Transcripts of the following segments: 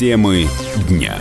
Темы дня.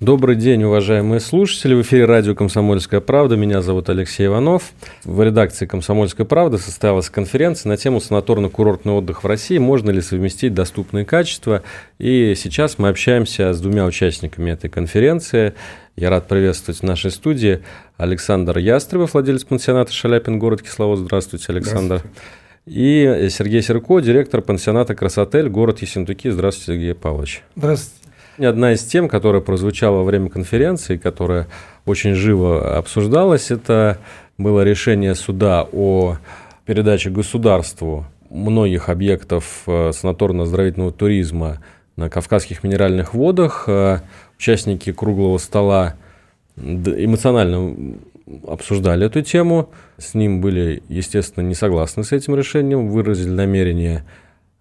Добрый день, уважаемые слушатели. В эфире радио «Комсомольская правда». Меня зовут Алексей Иванов. В редакции «Комсомольской правды» состоялась конференция на тему санаторно-курортный отдых в России. Можно ли совместить доступные качества? И сейчас мы общаемся с двумя участниками этой конференции. Я рад приветствовать в нашей студии Александр Ястребов, владелец пансионата «Шаляпин», город Кисловодск. Здравствуйте, Александр. Здравствуйте. И Сергей Серко, директор пансионата «Красотель», город Ессентуки. Здравствуйте, Сергей Павлович. Здравствуйте. Одна из тем, которая прозвучала во время конференции, которая очень живо обсуждалась, это было решение суда о передаче государству многих объектов э, санаторно-оздоровительного туризма на Кавказских минеральных водах. Э, участники круглого стола эмоционально обсуждали эту тему. С ним были, естественно, не согласны с этим решением, выразили намерение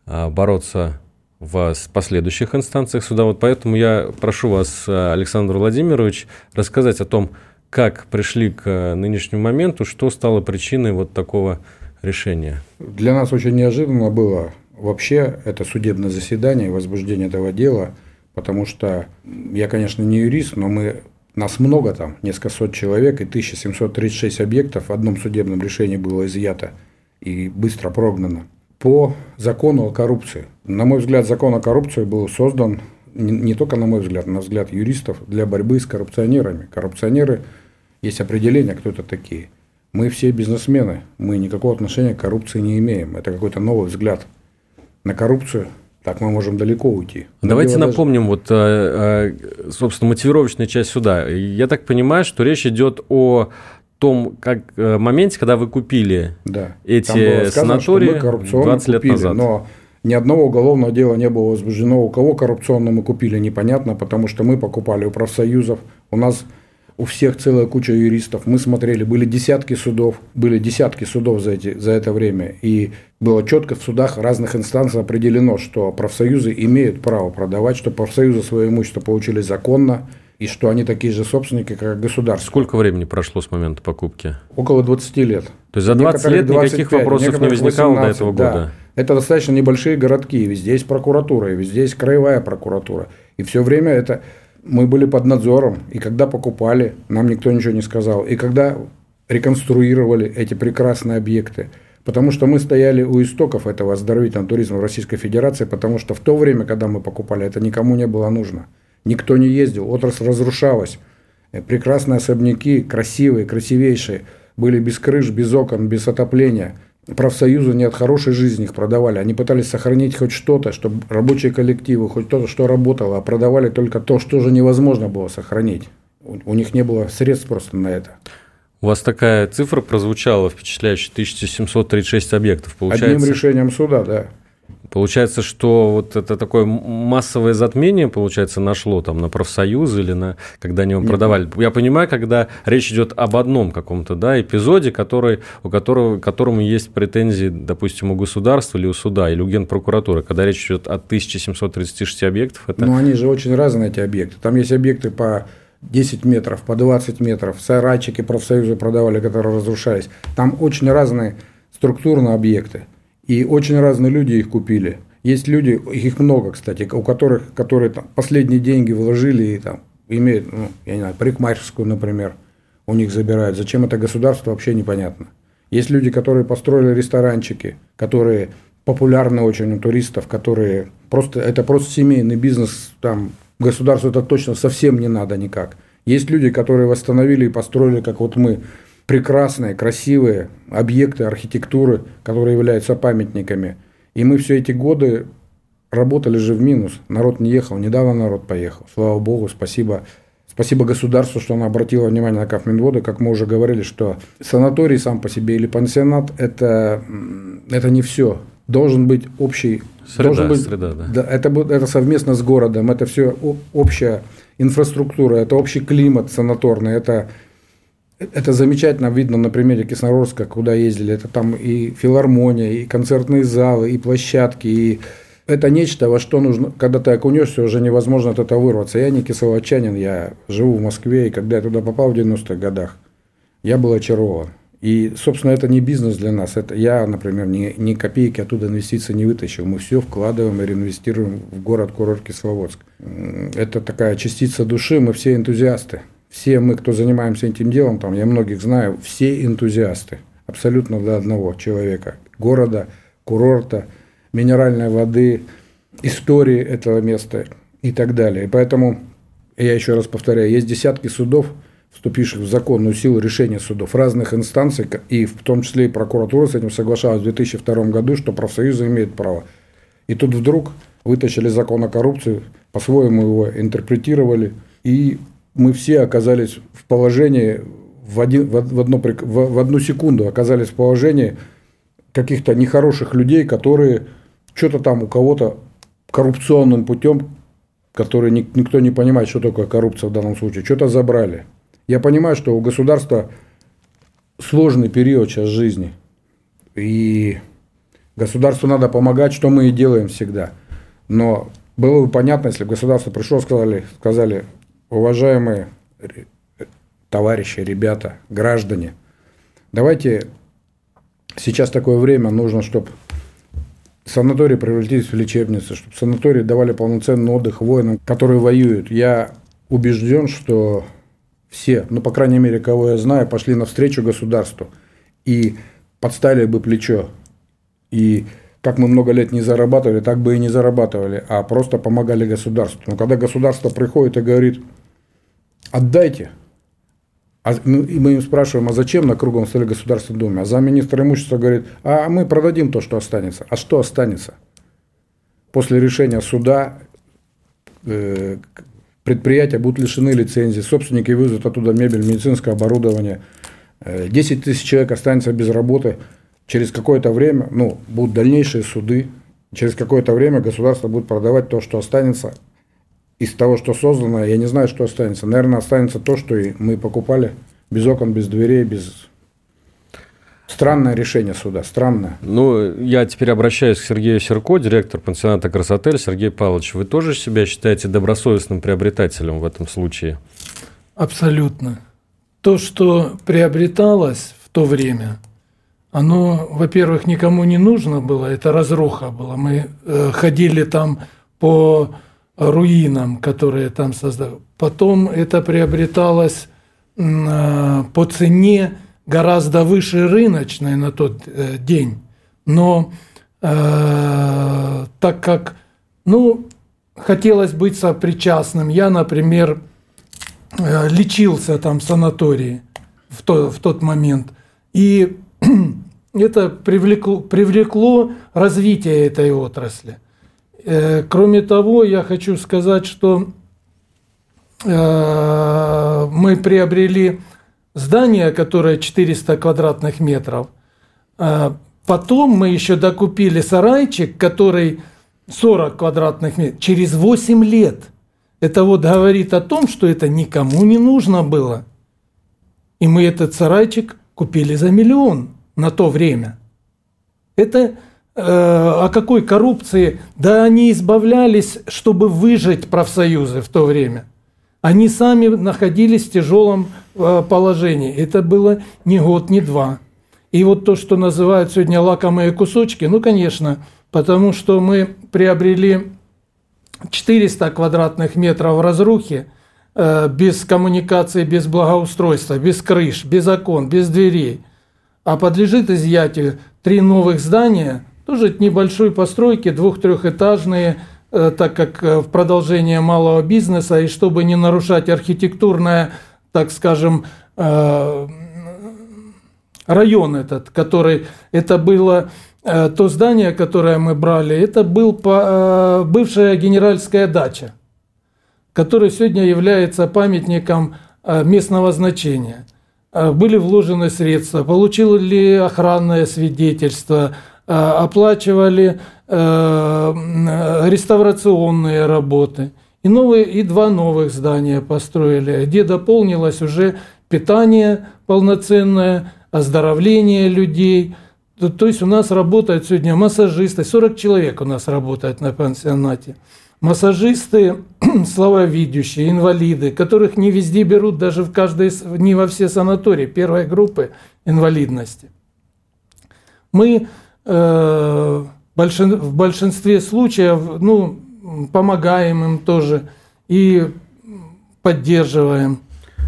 э, бороться в последующих инстанциях суда. Вот поэтому я прошу вас, Александр Владимирович, рассказать о том, как пришли к нынешнему моменту, что стало причиной вот такого решения. Для нас очень неожиданно было вообще это судебное заседание и возбуждение этого дела, потому что я, конечно, не юрист, но мы нас много там, несколько сот человек, и 1736 объектов в одном судебном решении было изъято и быстро прогнано по закону о коррупции. На мой взгляд, закон о коррупции был создан не только на мой взгляд, на взгляд юристов, для борьбы с коррупционерами. Коррупционеры, есть определение, кто это такие. Мы все бизнесмены, мы никакого отношения к коррупции не имеем. Это какой-то новый взгляд на коррупцию. Так мы можем далеко уйти. Но Давайте напомним, даже... вот, э, э, собственно, мотивировочная часть суда. Я так понимаю, что речь идет о том как, э, моменте, когда вы купили да. эти сказано, санатории 20 лет купили, назад. Но ни одного уголовного дела не было возбуждено. У кого коррупционно мы купили, непонятно, потому что мы покупали у профсоюзов. У нас у всех целая куча юристов. Мы смотрели, были десятки судов, были десятки судов за, эти, за это время. И было четко в судах разных инстанций определено, что профсоюзы имеют право продавать, что профсоюзы свое имущество получили законно, и что они такие же собственники, как государство. Сколько времени прошло с момента покупки? Около 20 лет. То есть за 20 лет 25, никаких вопросов не возникало 18, до этого года? Да. Это достаточно небольшие городки, везде есть прокуратура, и везде есть краевая прокуратура. И все время это мы были под надзором, и когда покупали, нам никто ничего не сказал. И когда реконструировали эти прекрасные объекты, потому что мы стояли у истоков этого оздоровительного туризма в Российской Федерации, потому что в то время, когда мы покупали, это никому не было нужно. Никто не ездил, отрасль разрушалась. Э, прекрасные особняки, красивые, красивейшие, были без крыш, без окон, без отопления. Профсоюзы не от хорошей жизни их продавали. Они пытались сохранить хоть что-то, чтобы рабочие коллективы, хоть то, что работало, а продавали только то, что же невозможно было сохранить. У них не было средств просто на это. У вас такая цифра прозвучала впечатляющая, 1736 объектов, получается? Одним решением суда, да. Получается, что вот это такое массовое затмение, получается, нашло там на профсоюзы или на, когда они вам продавали. Я понимаю, когда речь идет об одном каком-то да, эпизоде, который, у которого, которому есть претензии, допустим, у государства или у суда, или у генпрокуратуры, когда речь идет о 1736 объектов. Это... Ну, они же очень разные, эти объекты. Там есть объекты по 10 метров, по 20 метров, сарайчики профсоюзы продавали, которые разрушались. Там очень разные структурные объекты. И очень разные люди их купили. Есть люди, их много, кстати, у которых, которые там последние деньги вложили и там имеют, ну, я не знаю, парикмахерскую, например, у них забирают. Зачем это государство, вообще непонятно. Есть люди, которые построили ресторанчики, которые популярны очень у туристов, которые просто, это просто семейный бизнес, там государству это точно совсем не надо никак. Есть люди, которые восстановили и построили, как вот мы, прекрасные, красивые объекты архитектуры, которые являются памятниками. И мы все эти годы работали же в минус. Народ не ехал, недавно народ поехал. Слава богу, спасибо. Спасибо государству, что оно обратило внимание на Кафминводы. Как мы уже говорили, что санаторий сам по себе или пансионат это, это не все. Должен быть общий... Среда, должен быть, среда, да. да это, это совместно с городом, это все общая инфраструктура, это общий климат санаторный, это это замечательно видно на примере Кислородска, куда ездили. Это там и филармония, и концертные залы, и площадки, и это нечто, во что нужно, когда ты окунешься, уже невозможно от этого вырваться. Я не кисловодчанин, я живу в Москве, и когда я туда попал в 90-х годах, я был очарован. И, собственно, это не бизнес для нас. Это я, например, ни, ни копейки оттуда инвестиций не вытащил. Мы все вкладываем и реинвестируем в город-курорт Кисловодск. Это такая частица души, мы все энтузиасты. Все мы, кто занимаемся этим делом, там, я многих знаю, все энтузиасты. Абсолютно до одного человека. Города, курорта, минеральной воды, истории этого места и так далее. И поэтому, я еще раз повторяю, есть десятки судов, вступивших в законную силу решения судов разных инстанций, и в том числе и прокуратура с этим соглашалась в 2002 году, что профсоюзы имеют право. И тут вдруг вытащили закон о коррупции, по-своему его интерпретировали, и мы все оказались в положении, в, один, в, одно, в, одну секунду оказались в положении каких-то нехороших людей, которые что-то там у кого-то коррупционным путем, который никто не понимает, что такое коррупция в данном случае, что-то забрали. Я понимаю, что у государства сложный период сейчас жизни. И государству надо помогать, что мы и делаем всегда. Но было бы понятно, если бы государство пришло, сказали, сказали, уважаемые товарищи, ребята, граждане, давайте сейчас такое время, нужно, чтобы санатории превратились в лечебницы, чтобы санатории давали полноценный отдых воинам, которые воюют. Я убежден, что все, ну, по крайней мере, кого я знаю, пошли навстречу государству и подставили бы плечо. И как мы много лет не зарабатывали, так бы и не зарабатывали, а просто помогали государству. Но когда государство приходит и говорит, отдайте, а, мы им спрашиваем, а зачем на круглом столе Государственной Думы? А замминистра имущества говорит, а мы продадим то, что останется. А что останется? После решения суда э, предприятия будут лишены лицензии, собственники вывезут оттуда мебель, медицинское оборудование, 10 э, тысяч человек останется без работы, через какое-то время, ну, будут дальнейшие суды, через какое-то время государство будет продавать то, что останется из того, что создано, я не знаю, что останется. Наверное, останется то, что и мы покупали без окон, без дверей, без Странное решение суда, странное. Ну, я теперь обращаюсь к Сергею Серко, директор пансионата «Красотель». Сергей Павлович, вы тоже себя считаете добросовестным приобретателем в этом случае? Абсолютно. То, что приобреталось в то время, оно, во-первых, никому не нужно было, это разруха была. Мы э, ходили там по руинам, которые там создали. Потом это приобреталось э, по цене, гораздо выше рыночной на тот э, день. Но э, так как, ну, хотелось быть сопричастным, я, например, э, лечился там в санатории в, то, в тот момент. И это привлекло, привлекло развитие этой отрасли. Э, кроме того, я хочу сказать, что э, мы приобрели здание, которое 400 квадратных метров. А потом мы еще докупили сарайчик, который 40 квадратных метров, через 8 лет. Это вот говорит о том, что это никому не нужно было. И мы этот сарайчик купили за миллион на то время. Это э, о какой коррупции? Да они избавлялись, чтобы выжить профсоюзы в то время. Они сами находились в тяжелом э, положении. Это было не год, не два. И вот то, что называют сегодня лакомые кусочки, ну, конечно, потому что мы приобрели 400 квадратных метров разрухи, э, без коммуникации, без благоустройства, без крыш, без окон, без дверей. А подлежит изъятию три новых здания, тоже небольшой постройки, двух-трехэтажные, Э, так как э, в продолжение малого бизнеса, и чтобы не нарушать архитектурное, так скажем, э, район этот, который, это было то здание, которое мы брали, это был бывшая генеральская дача, которая сегодня является памятником местного значения. Были вложены средства, получили охранное свидетельство, оплачивали Э, реставрационные работы. И, новые, и два новых здания построили, где дополнилось уже питание полноценное, оздоровление людей. То есть у нас работают сегодня массажисты, 40 человек у нас работает на пансионате. массажисты слабовидящие, инвалиды, которых не везде берут, даже в каждой, не во все санатории первой группы инвалидности. Мы э, в большинстве случаев ну, помогаем им тоже и поддерживаем.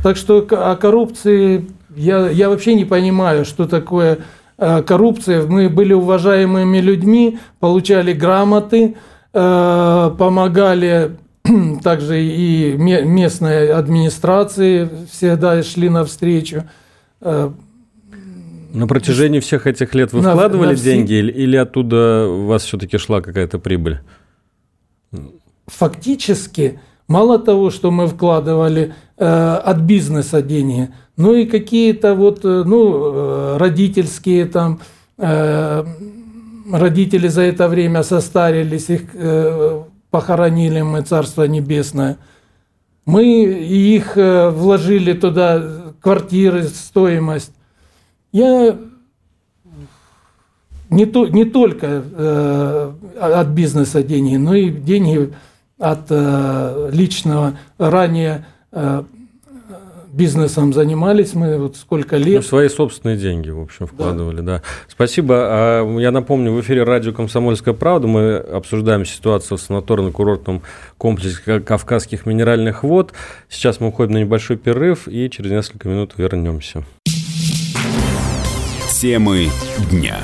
Так что о коррупции я, я вообще не понимаю, что такое э, коррупция. Мы были уважаемыми людьми, получали грамоты, э, помогали также и местной администрации всегда шли навстречу. На протяжении всех этих лет вы на, вкладывали на все... деньги или оттуда у вас все-таки шла какая-то прибыль? Фактически, мало того, что мы вкладывали э, от бизнеса деньги, ну и какие-то вот, э, ну, э, родительские там, э, родители за это время состарились, их э, похоронили мы, Царство Небесное. Мы их э, вложили туда, квартиры, стоимость. Я не, то, не только э, от бизнеса деньги, но и деньги от э, личного. Ранее э, бизнесом занимались мы вот сколько лет. Ну, свои собственные деньги, в общем, вкладывали, да. да. Спасибо. А, я напомню, в эфире радио «Комсомольская правда» мы обсуждаем ситуацию в санаторно-курортном комплексе Кавказских минеральных вод. Сейчас мы уходим на небольшой перерыв и через несколько минут вернемся. Темы дня.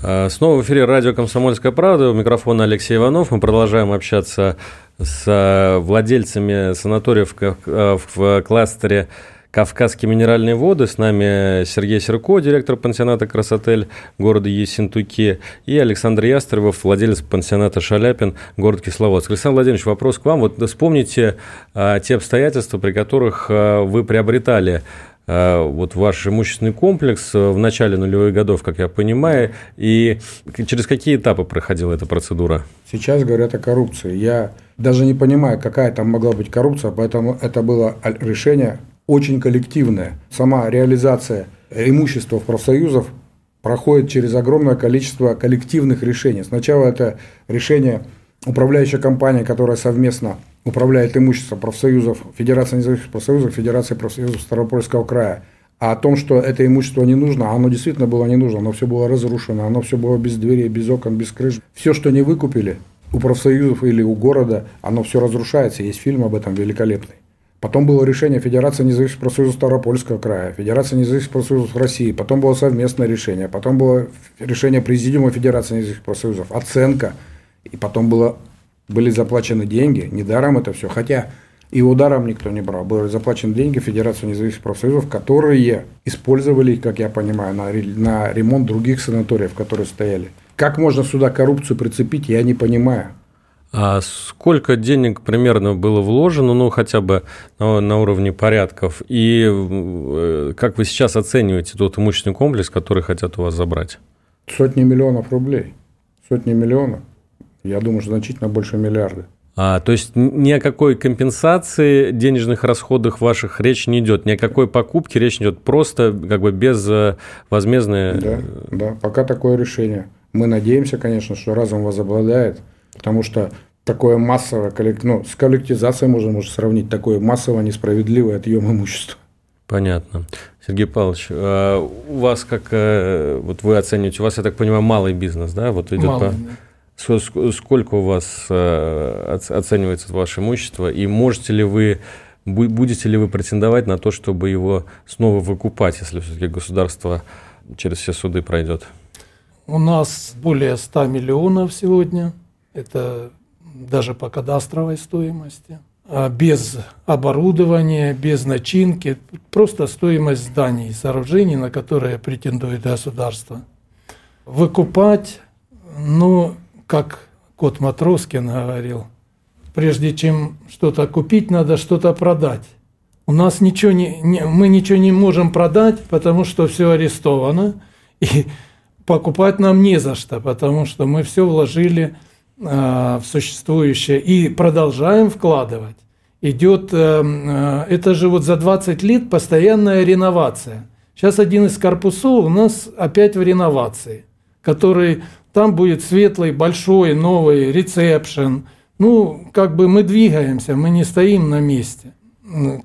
А, снова в эфире радио «Комсомольская правда». У микрофона Алексей Иванов. Мы продолжаем общаться с э, владельцами санаториев э, в кластере Кавказские минеральные воды. С нами Сергей Серко, директор пансионата «Красотель» города Ессентуки, и Александр Ястребов, владелец пансионата «Шаляпин», город Кисловодск. Александр Владимирович, вопрос к вам. Вот вспомните а, те обстоятельства, при которых а, вы приобретали вот ваш имущественный комплекс в начале нулевых годов, как я понимаю, и через какие этапы проходила эта процедура? Сейчас говорят о коррупции. Я даже не понимаю, какая там могла быть коррупция, поэтому это было решение очень коллективное. Сама реализация имущества в профсоюзов проходит через огромное количество коллективных решений. Сначала это решение управляющей компании, которая совместно управляет имуществом профсоюзов, Федерации независимых профсоюзов, Федерации профсоюзов Ставропольского края. А о том, что это имущество не нужно, оно действительно было не нужно, оно все было разрушено, оно все было без дверей, без окон, без крыш. Все, что не выкупили, у профсоюзов или у города, оно все разрушается. Есть фильм об этом великолепный. Потом было решение Федерации независимых профсоюзов Ставропольского края, Федерации независимых профсоюзов России, потом было совместное решение, потом было решение Президиума Федерации независимых профсоюзов, оценка, и потом было, были заплачены деньги, недаром это все, хотя и ударом никто не брал, были заплачены деньги Федерации независимых профсоюзов, которые использовали, как я понимаю, на, на ремонт других санаториев, которые стояли. Как можно сюда коррупцию прицепить, я не понимаю. А сколько денег примерно было вложено, ну, хотя бы на, на уровне порядков? И э, как вы сейчас оцениваете тот имущественный комплекс, который хотят у вас забрать? Сотни миллионов рублей. Сотни миллионов. Я думаю, что значительно больше миллиарда. А, то есть ни о какой компенсации денежных расходах ваших речь не идет, ни о какой покупке речь не идет, просто как бы без э, возмездное... Да, да, пока такое решение. Мы надеемся, конечно, что разум возобладает, потому что такое массовое, ну, с коллектизацией можно, можно сравнить, такое массово несправедливое отъем имущества. Понятно. Сергей Павлович, а у вас как, э, вот вы оцениваете, у вас, я так понимаю, малый бизнес, да, вот идет малый, по... Да. Сколько у вас э, оценивается ваше имущество, и можете ли вы, будете ли вы претендовать на то, чтобы его снова выкупать, если все-таки государство через все суды пройдет? У нас более 100 миллионов сегодня. Это даже по кадастровой стоимости. А без оборудования, без начинки. Просто стоимость зданий и сооружений, на которые претендует государство. Выкупать, ну, как кот Матроскин говорил, прежде чем что-то купить, надо что-то продать. У нас ничего не, не, мы ничего не можем продать, потому что все арестовано. И покупать нам не за что, потому что мы все вложили э, в существующее и продолжаем вкладывать. Идет, э, э, это же вот за 20 лет постоянная реновация. Сейчас один из корпусов у нас опять в реновации, который там будет светлый, большой, новый ресепшн. Ну, как бы мы двигаемся, мы не стоим на месте.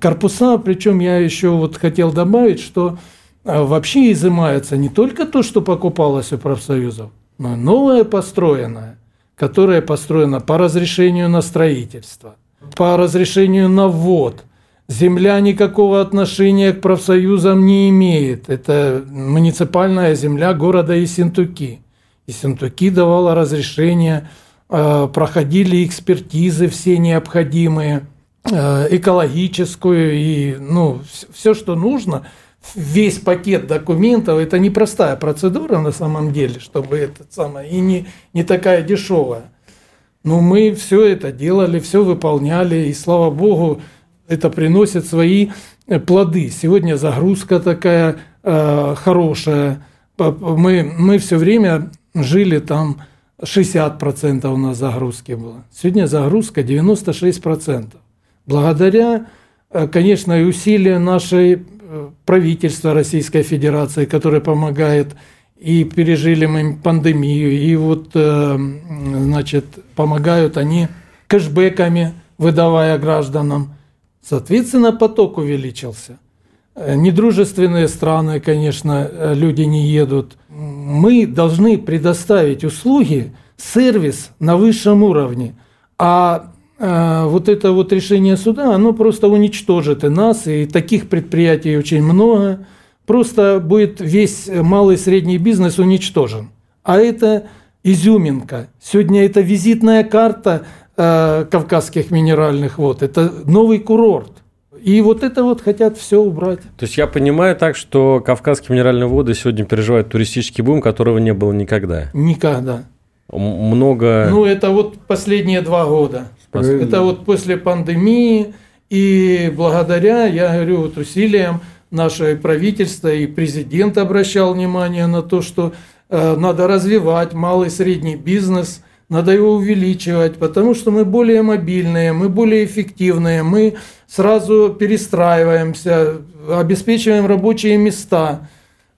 Корпуса, причем я еще вот хотел добавить, что а, вообще изымается не только то, что покупалось у профсоюзов, но и новое построенное, которое построено по разрешению на строительство, по разрешению на ввод. Земля никакого отношения к профсоюзам не имеет. Это муниципальная земля города Исентуки. Исентуки давала разрешение, а, проходили экспертизы все необходимые – Э, экологическую и ну, все, что нужно, весь пакет документов, это непростая процедура на самом деле, чтобы это самое, и не, не такая дешевая. Но мы все это делали, все выполняли, и слава богу, это приносит свои э, плоды. Сегодня загрузка такая э, хорошая. Мы, мы все время жили там, 60% у нас загрузки было. Сегодня загрузка 96% благодаря, э, конечно, и усилиям нашей э, правительства Российской Федерации, которое помогает, и пережили мы пандемию, и вот, э, значит, помогают они кэшбэками, выдавая гражданам. Соответственно, поток увеличился. Недружественные страны, конечно, люди не едут. Мы должны предоставить услуги, сервис на высшем уровне. А а, вот это вот решение суда, оно просто уничтожит и нас, и таких предприятий очень много. Просто будет весь малый и средний бизнес уничтожен. А это изюминка. Сегодня это визитная карта э, Кавказских минеральных вод. Это новый курорт. И вот это вот хотят все убрать. То есть я понимаю так, что Кавказские минеральные воды сегодня переживают туристический бум, которого не было никогда. Никогда. Много. Ну, это вот последние два года. Это вот после пандемии, и благодаря, я говорю, вот усилиям нашего правительства и президент обращал внимание на то, что э, надо развивать малый и средний бизнес, надо его увеличивать, потому что мы более мобильные, мы более эффективные, мы сразу перестраиваемся, обеспечиваем рабочие места.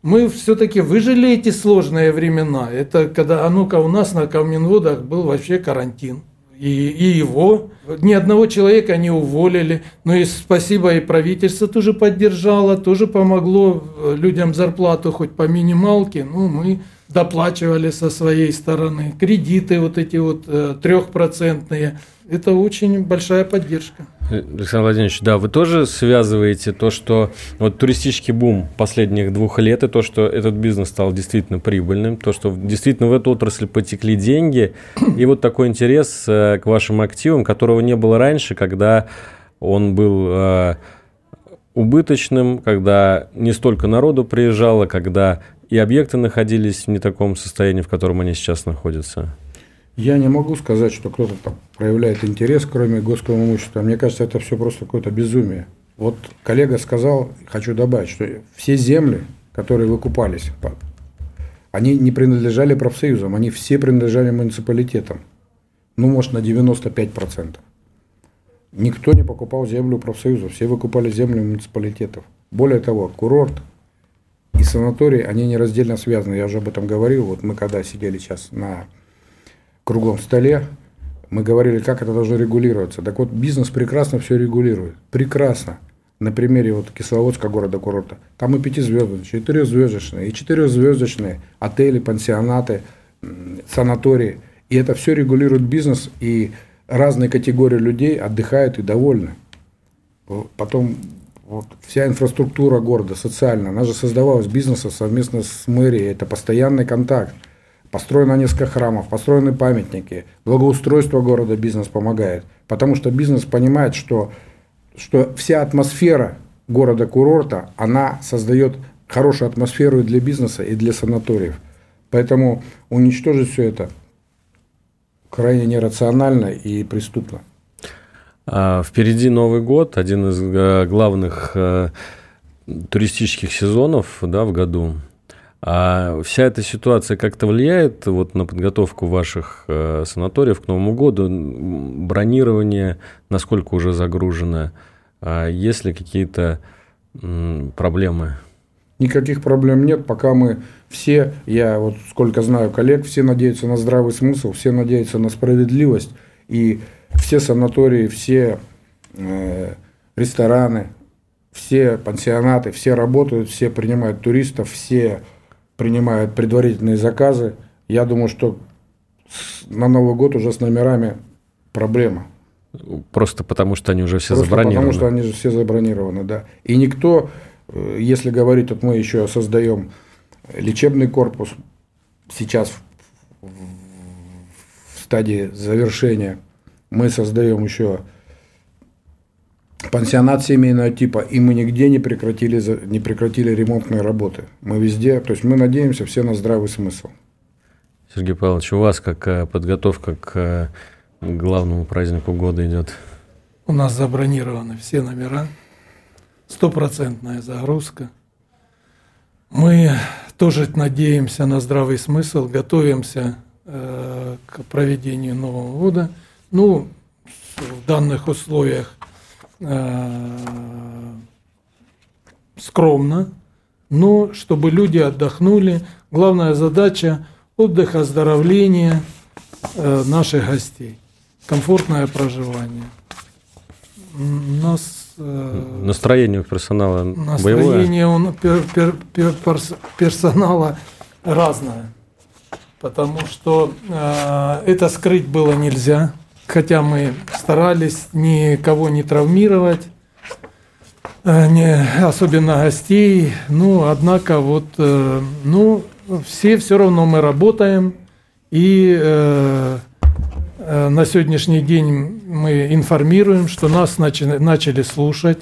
Мы все-таки выжили эти сложные времена. Это когда, а ну-ка, у нас на Каменводах был вообще карантин и, и его. Ни одного человека не уволили. Но и спасибо, и правительство тоже поддержало, тоже помогло э, людям зарплату хоть по минималке. Ну, мы доплачивали со своей стороны. Кредиты вот эти вот э, трехпроцентные. Это очень большая поддержка. Александр Владимирович, да, вы тоже связываете то, что вот туристический бум последних двух лет и то, что этот бизнес стал действительно прибыльным, то, что действительно в эту отрасль потекли деньги, и вот такой интерес э, к вашим активам, которого не было раньше, когда он был э, убыточным, когда не столько народу приезжало, когда и объекты находились в не таком состоянии, в котором они сейчас находятся. Я не могу сказать, что кто-то там проявляет интерес, кроме госского имущества. Мне кажется, это все просто какое-то безумие. Вот коллега сказал, хочу добавить, что все земли, которые выкупались, они не принадлежали профсоюзам, они все принадлежали муниципалитетам. Ну, может, на 95%. Никто не покупал землю профсоюзов, все выкупали землю муниципалитетов. Более того, курорт и санаторий, они нераздельно связаны. Я уже об этом говорил. Вот мы когда сидели сейчас на круглом столе, мы говорили, как это должно регулироваться. Так вот, бизнес прекрасно все регулирует. Прекрасно. На примере вот Кисловодска, города-курорта. Там и пятизвездочные, и четырехзвездочные, и четырехзвездочные отели, пансионаты, санатории. И это все регулирует бизнес, и разные категории людей отдыхают и довольны. Потом вот, вся инфраструктура города, социальная, она же создавалась бизнесом совместно с мэрией. Это постоянный контакт. Построено несколько храмов, построены памятники, благоустройство города бизнес помогает. Потому что бизнес понимает, что, что вся атмосфера города-курорта, она создает хорошую атмосферу и для бизнеса, и для санаториев. Поэтому уничтожить все это крайне нерационально и преступно. А, впереди Новый год, один из э, главных э, туристических сезонов да, в году. А вся эта ситуация как-то влияет вот на подготовку ваших э, санаториев к Новому году? Бронирование, насколько уже загружено? А есть ли какие-то м, проблемы? Никаких проблем нет, пока мы все, я вот сколько знаю коллег, все надеются на здравый смысл, все надеются на справедливость, и все санатории, все э, рестораны, все пансионаты, все работают, все принимают туристов, все принимают предварительные заказы. Я думаю, что на Новый год уже с номерами проблема. Просто потому, что они уже все Просто забронированы. Потому что они же все забронированы, да. И никто, э, если говорить, вот мы еще создаем лечебный корпус, сейчас в, в стадии завершения, мы создаем еще пансионат семейного типа, и мы нигде не прекратили, не прекратили ремонтные работы. Мы везде, то есть мы надеемся все на здравый смысл. Сергей Павлович, у вас какая подготовка к э, главному празднику года идет? У нас забронированы все номера, стопроцентная загрузка. Мы тоже надеемся на здравый смысл, готовимся э, к проведению Нового года. Ну, в данных условиях э, скромно, но чтобы люди отдохнули. Главная задача – отдых, оздоровление э, наших гостей, комфортное проживание. У нас э, настроение у персонала настроение боевое? пер, пер, пер, персонала разное, потому что э, это скрыть было нельзя хотя мы старались никого не травмировать, э, не, особенно гостей, ну, однако вот, э, ну, все все равно мы работаем, и э, э, на сегодняшний день мы информируем, что нас начали, начали слушать,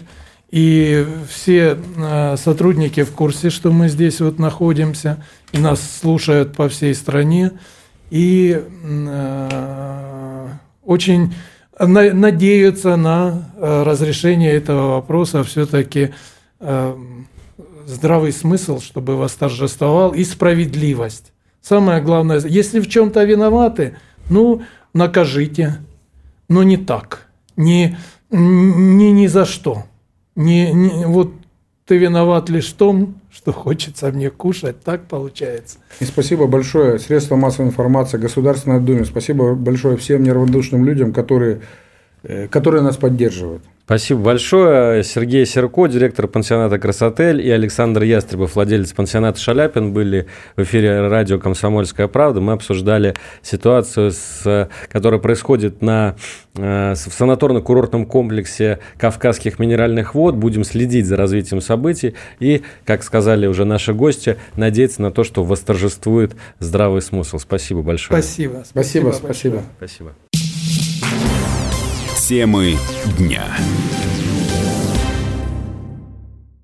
и все э, сотрудники в курсе, что мы здесь вот находимся, и нас слушают по всей стране, и э, очень надеются на э, разрешение этого вопроса все-таки э, здравый смысл, чтобы восторжествовал, и справедливость. Самое главное, если в чем-то виноваты, ну, накажите, но не так, не, не ни за что. Не, не, вот ты виноват лишь в том, что хочется мне кушать, так получается. И спасибо большое средства массовой информации, Государственной Думе, спасибо большое всем неравнодушным людям, которые, э, которые нас поддерживают. Спасибо большое. Сергей Серко, директор пансионата «Красотель», и Александр Ястребов, владелец пансионата «Шаляпин», были в эфире радио «Комсомольская правда». Мы обсуждали ситуацию, с, которая происходит на, э, в санаторно-курортном комплексе Кавказских минеральных вод. Будем следить за развитием событий и, как сказали уже наши гости, надеяться на то, что восторжествует здравый смысл. Спасибо большое. Спасибо. Спасибо, спасибо. Спасибо. Темы дня.